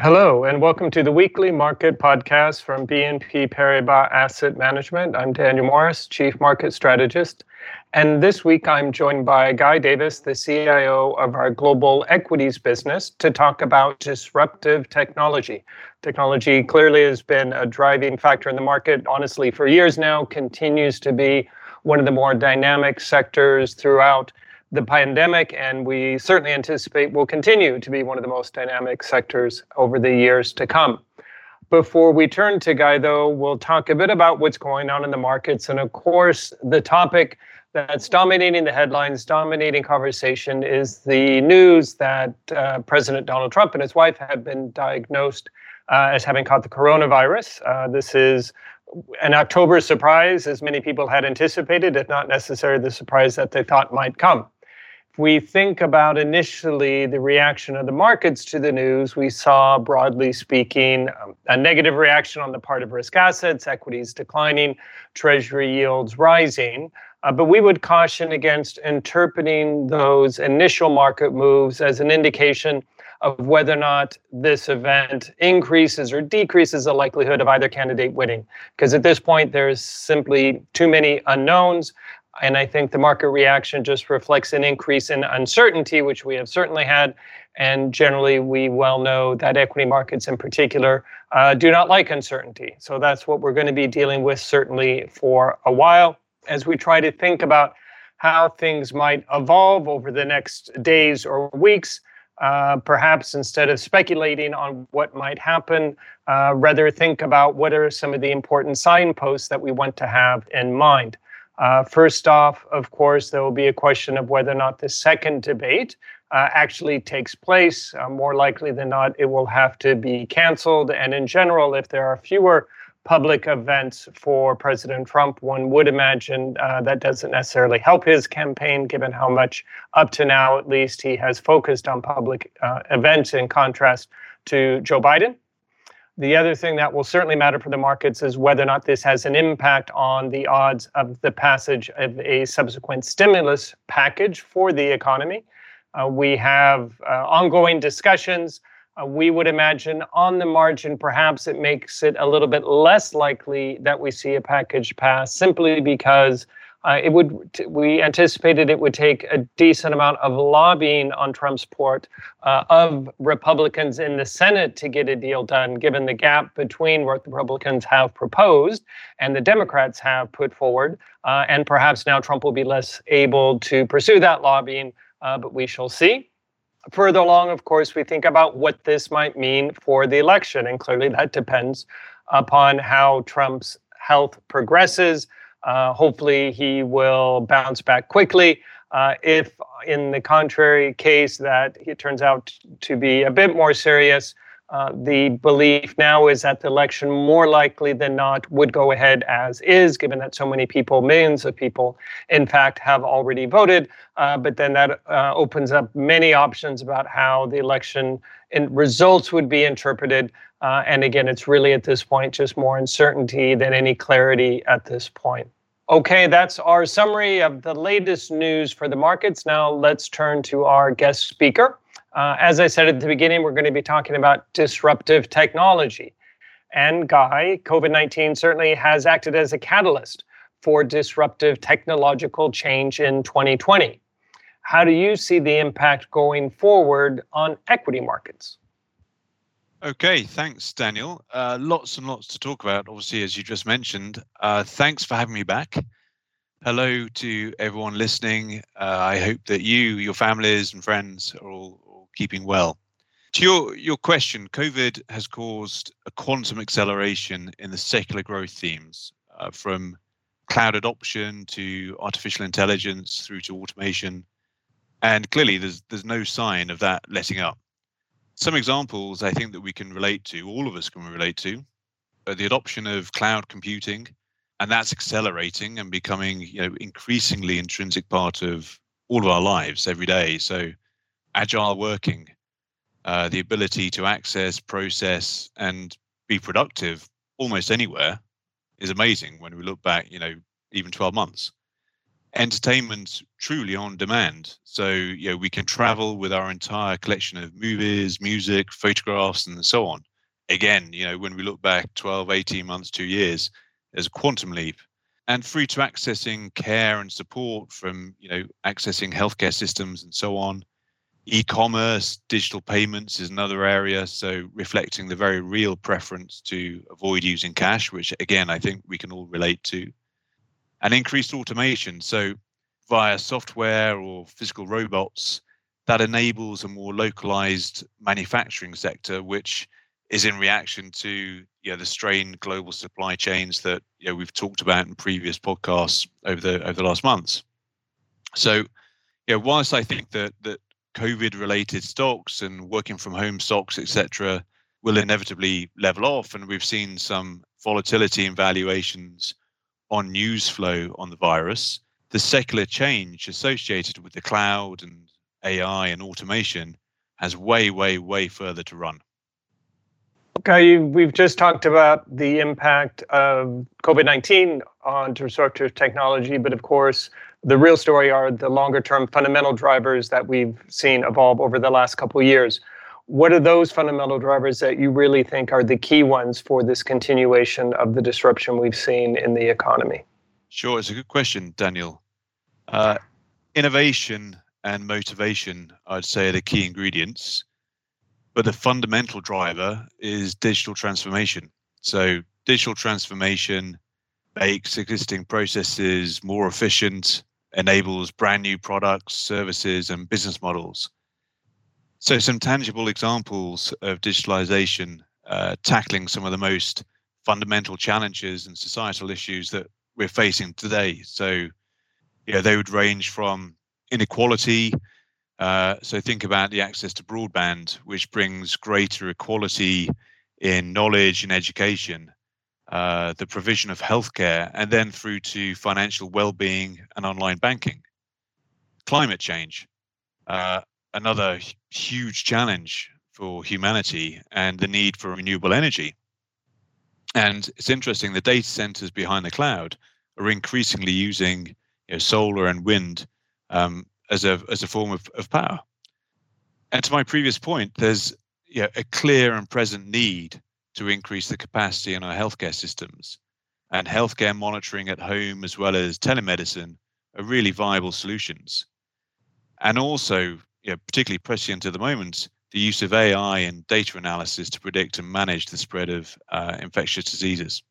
Hello, and welcome to the weekly market podcast from BNP Paribas Asset Management. I'm Daniel Morris, Chief Market Strategist. And this week I'm joined by Guy Davies, the CIO of our global equities business, to talk about disruptive technology. Technology clearly has been a driving factor in the market, honestly, for years now, continues to be one of the more dynamic sectors throughout the pandemic, and we certainly anticipate will continue to be one of the most dynamic sectors over the years to come. Before we turn to Guy, though, we'll talk a bit about what's going on in the markets. And of course, the topic that's dominating the headlines, dominating conversation, is the news that uh, President Donald Trump and his wife have been diagnosed uh, as having caught the coronavirus. Uh, this is an October surprise, as many people had anticipated, if not necessarily the surprise that they thought might come we think about initially the reaction of the markets to the news, we saw, broadly speaking, um, a negative reaction on the part of risk assets, equities declining, treasury yields rising. Uh, but we would caution against interpreting those initial market moves as an indication of whether or not this event increases or decreases the likelihood of either candidate winning. Because at this point, there's simply too many unknowns. And I think the market reaction just reflects an increase in uncertainty, which we have certainly had. And generally, we well know that equity markets in particular uh, do not like uncertainty. So that's what we're going to be dealing with certainly for a while as we try to think about how things might evolve over the next days or weeks. Uh, perhaps instead of speculating on what might happen, uh, rather think about what are some of the important signposts that we want to have in mind. Uh, first off, of course, there will be a question of whether or not the second debate uh, actually takes place. Uh, more likely than not, it will have to be canceled. And in general, if there are fewer public events for President Trump, one would imagine uh, that doesn't necessarily help his campaign, given how much, up to now at least, he has focused on public uh, events in contrast to Joe Biden. The other thing that will certainly matter for the markets is whether or not this has an impact on the odds of the passage of a subsequent stimulus package for the economy. Uh, we have uh, ongoing discussions. Uh, we would imagine on the margin, perhaps it makes it a little bit less likely that we see a package pass simply because uh, it would we anticipated it would take a decent amount of lobbying on Trump's part uh, of Republicans in the Senate to get a deal done, given the gap between what the Republicans have proposed and the Democrats have put forward. Uh, and perhaps now Trump will be less able to pursue that lobbying, uh, but we shall see. Further along, of course, we think about what this might mean for the election, and clearly that depends upon how Trump's health progresses. Uh, hopefully, he will bounce back quickly. Uh, if, in the contrary case, that it turns out to be a bit more serious, uh, the belief now is that the election, more likely than not, would go ahead as is, given that so many people, millions of people, in fact, have already voted. Uh, but then that uh, opens up many options about how the election and results would be interpreted. Uh, and again, it's really at this point just more uncertainty than any clarity at this point. Okay, that's our summary of the latest news for the markets. Now let's turn to our guest speaker. Uh, as I said at the beginning, we're going to be talking about disruptive technology. And Guy, COVID 19 certainly has acted as a catalyst for disruptive technological change in 2020. How do you see the impact going forward on equity markets? Okay, thanks, Daniel. Uh, lots and lots to talk about, obviously, as you just mentioned. Uh, thanks for having me back. Hello to everyone listening. Uh, I hope that you, your families, and friends are all, all, keeping well. To your, your question, COVID has caused a quantum acceleration in the secular growth themes uh, from cloud adoption to artificial intelligence through to automation. And clearly, there's, there's no sign of that letting up some examples I think that we can relate to, all of us can relate to, the adoption of cloud computing, and that's accelerating and becoming, you know, increasingly intrinsic part of all of our lives every day. So, agile working, uh, the ability to access, process, and be productive almost anywhere is amazing when we look back, you know, even 12 months. Entertainment truly on demand. So, you know, we can travel with our entire collection of movies, music, photographs, and so on. Again, you know, when we look back 12, 18 months, two years, there's a quantum leap. And free to accessing care and support from, you know, accessing healthcare systems and so on. E-commerce, digital payments is another area. So reflecting the very real preference to avoid using cash, which again, I think we can all relate to and increased automation. So via software or physical robots, that enables a more localized manufacturing sector, which is in reaction to you know, the strained global supply chains that you know, we've talked about in previous podcasts over the over the last months. So, yeah, whilst I think that that COVID-related stocks and working from home stocks, etc., will inevitably level off, and we've seen some volatility in valuations on news flow on the virus, the secular change associated with the cloud and AI and automation has way, way, way further to run. Okay, we've just talked about the impact of COVID 19 on disruptive technology, but of course, the real story are the longer term fundamental drivers that we've seen evolve over the last couple of years. What are those fundamental drivers that you really think are the key ones for this continuation of the disruption we've seen in the economy? Sure, it's a good question, Daniel. Uh, innovation and motivation, I'd say, are the key ingredients. But the fundamental driver is digital transformation. So, digital transformation makes existing processes more efficient, enables brand new products, services, and business models. So, some tangible examples of digitalization uh, tackling some of the most fundamental challenges and societal issues that we're facing today. So, yeah, they would range from inequality. Uh, so, think about the access to broadband, which brings greater equality in knowledge and education, uh, the provision of healthcare, and then through to financial well-being and online banking. Climate change. Uh, another huge challenge for humanity and the need for renewable energy. And it's interesting, the data centers behind the cloud are increasingly using you know, solar and wind um, as a as a form of, of power. And to my previous point, there's you know, a clear and present need to increase the capacity in our healthcare systems. And healthcare monitoring at home as well as telemedicine are really viable solutions. And also you know, particularly prescient at the moment, the use of AI and data analysis to predict and manage the spread of uh, infectious diseases.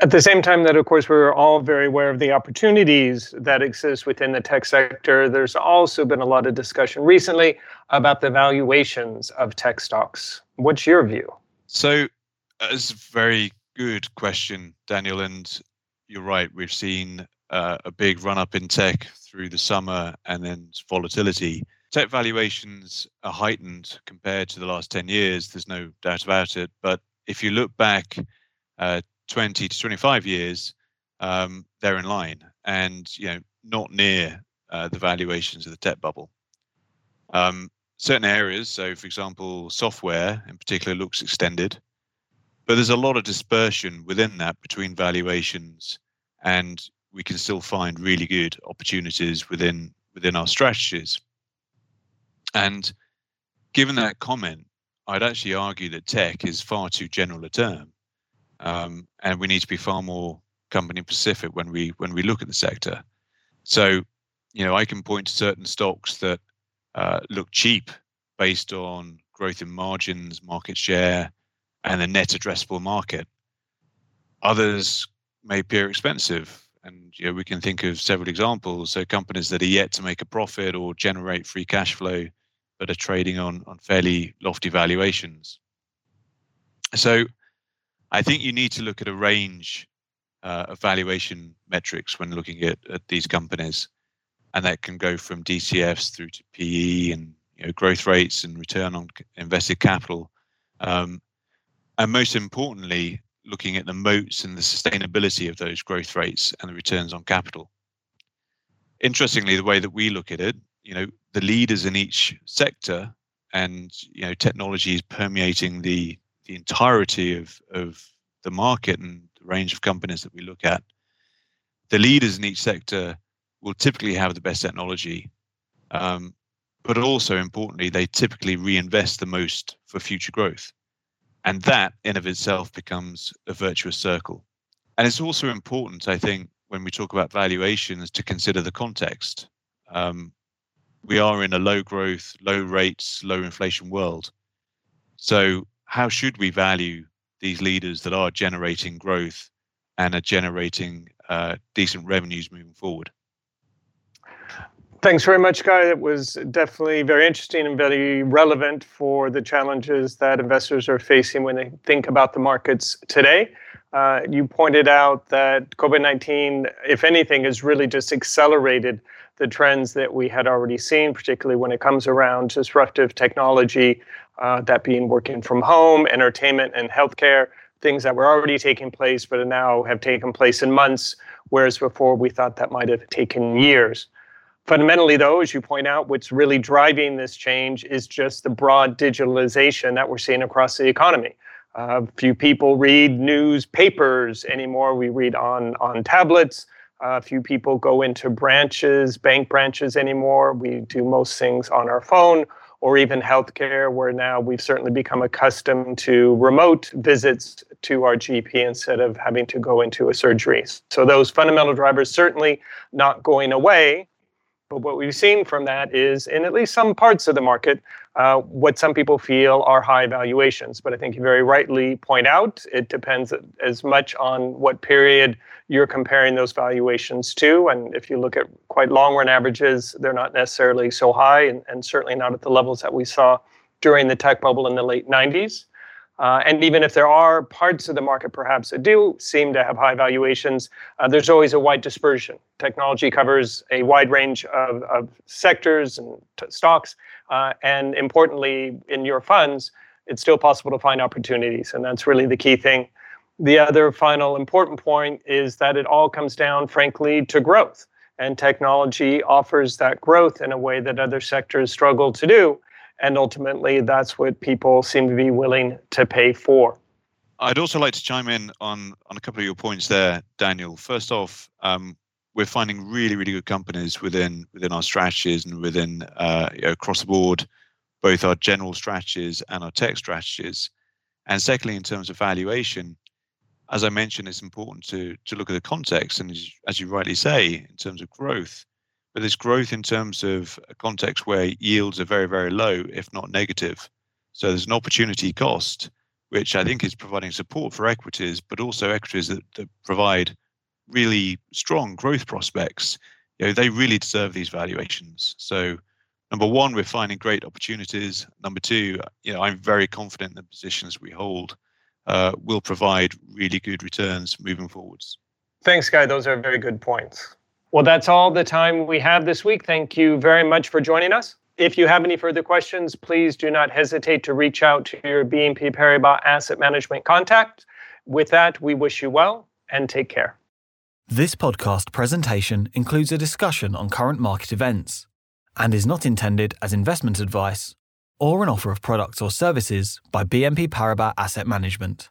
At the same time that, of course, we're all very aware of the opportunities that exist within the tech sector, there's also been a lot of discussion recently about the valuations of tech stocks. What's your view? So, it's a very good question, Daniel. And you're right, we've seen uh, a big run up in tech through the summer and then volatility. Tech valuations are heightened compared to the last 10 years. There's no doubt about it. But if you look back uh, 20 to 25 years, um, they're in line and you know not near uh, the valuations of the tech bubble. Um, certain areas, so for example, software in particular looks extended, but there's a lot of dispersion within that between valuations and we can still find really good opportunities within within our strategies. And given that comment, I'd actually argue that tech is far too general a term, um, and we need to be far more company specific when we when we look at the sector. So, you know, I can point to certain stocks that uh, look cheap based on growth in margins, market share, and the net addressable market. Others may appear expensive and you know, we can think of several examples. So companies that are yet to make a profit or generate free cash flow, but are trading on on fairly lofty valuations. So I think you need to look at a range uh, of valuation metrics when looking at, at these companies, and that can go from DCFs through to PE and you know, growth rates and return on invested capital. Um, and most importantly, looking at the moats and the sustainability of those growth rates and the returns on capital. Interestingly, the way that we look at it, you know, the leaders in each sector and you know technology is permeating the the entirety of of the market and the range of companies that we look at. The leaders in each sector will typically have the best technology, um, but also importantly, they typically reinvest the most for future growth. And that in of itself becomes a virtuous circle. And it's also important, I think, when we talk about valuations to consider the context. Um, we are in a low growth, low rates, low inflation world. So, how should we value these leaders that are generating growth and are generating uh, decent revenues moving forward? Thanks very much, Guy. It was definitely very interesting and very relevant for the challenges that investors are facing when they think about the markets today. Uh, you pointed out that COVID 19, if anything, has really just accelerated the trends that we had already seen, particularly when it comes around disruptive technology, uh, that being working from home, entertainment, and healthcare, things that were already taking place but now have taken place in months, whereas before we thought that might have taken years. Fundamentally, though, as you point out, what's really driving this change is just the broad digitalization that we're seeing across the economy. Uh, few people read newspapers anymore. We read on on tablets. Uh, few people go into branches, bank branches anymore. We do most things on our phone or even healthcare, where now we've certainly become accustomed to remote visits to our GP instead of having to go into a surgery. So those fundamental drivers certainly not going away. But what we've seen from that is, in at least some parts of the market, uh, what some people feel are high valuations. But I think you very rightly point out it depends as much on what period you're comparing those valuations to. And if you look at quite long run averages, they're not necessarily so high, and, and certainly not at the levels that we saw during the tech bubble in the late 90s. Uh, and even if there are parts of the market perhaps that do seem to have high valuations, uh, there's always a wide dispersion. Technology covers a wide range of, of sectors and t- stocks. Uh, and importantly, in your funds, it's still possible to find opportunities. And that's really the key thing. The other final important point is that it all comes down, frankly, to growth. And technology offers that growth in a way that other sectors struggle to do. And ultimately, that's what people seem to be willing to pay for. I'd also like to chime in on, on a couple of your points there, Daniel. First off, um, we're finding really, really good companies within within our strategies and within uh, across the board, both our general strategies and our tech strategies. And secondly, in terms of valuation, as I mentioned, it's important to to look at the context, and as you rightly say, in terms of growth, but there's growth in terms of a context where yields are very, very low, if not negative. So there's an opportunity cost, which I think is providing support for equities, but also equities that, that provide really strong growth prospects. You know, they really deserve these valuations. So number one, we're finding great opportunities. Number two, you know, I'm very confident the positions we hold uh, will provide really good returns moving forwards. Thanks, Guy. Those are very good points. Well, that's all the time we have this week. Thank you very much for joining us. If you have any further questions, please do not hesitate to reach out to your BNP Paribas Asset Management contact. With that, we wish you well and take care. This podcast presentation includes a discussion on current market events and is not intended as investment advice or an offer of products or services by BNP Paribas Asset Management.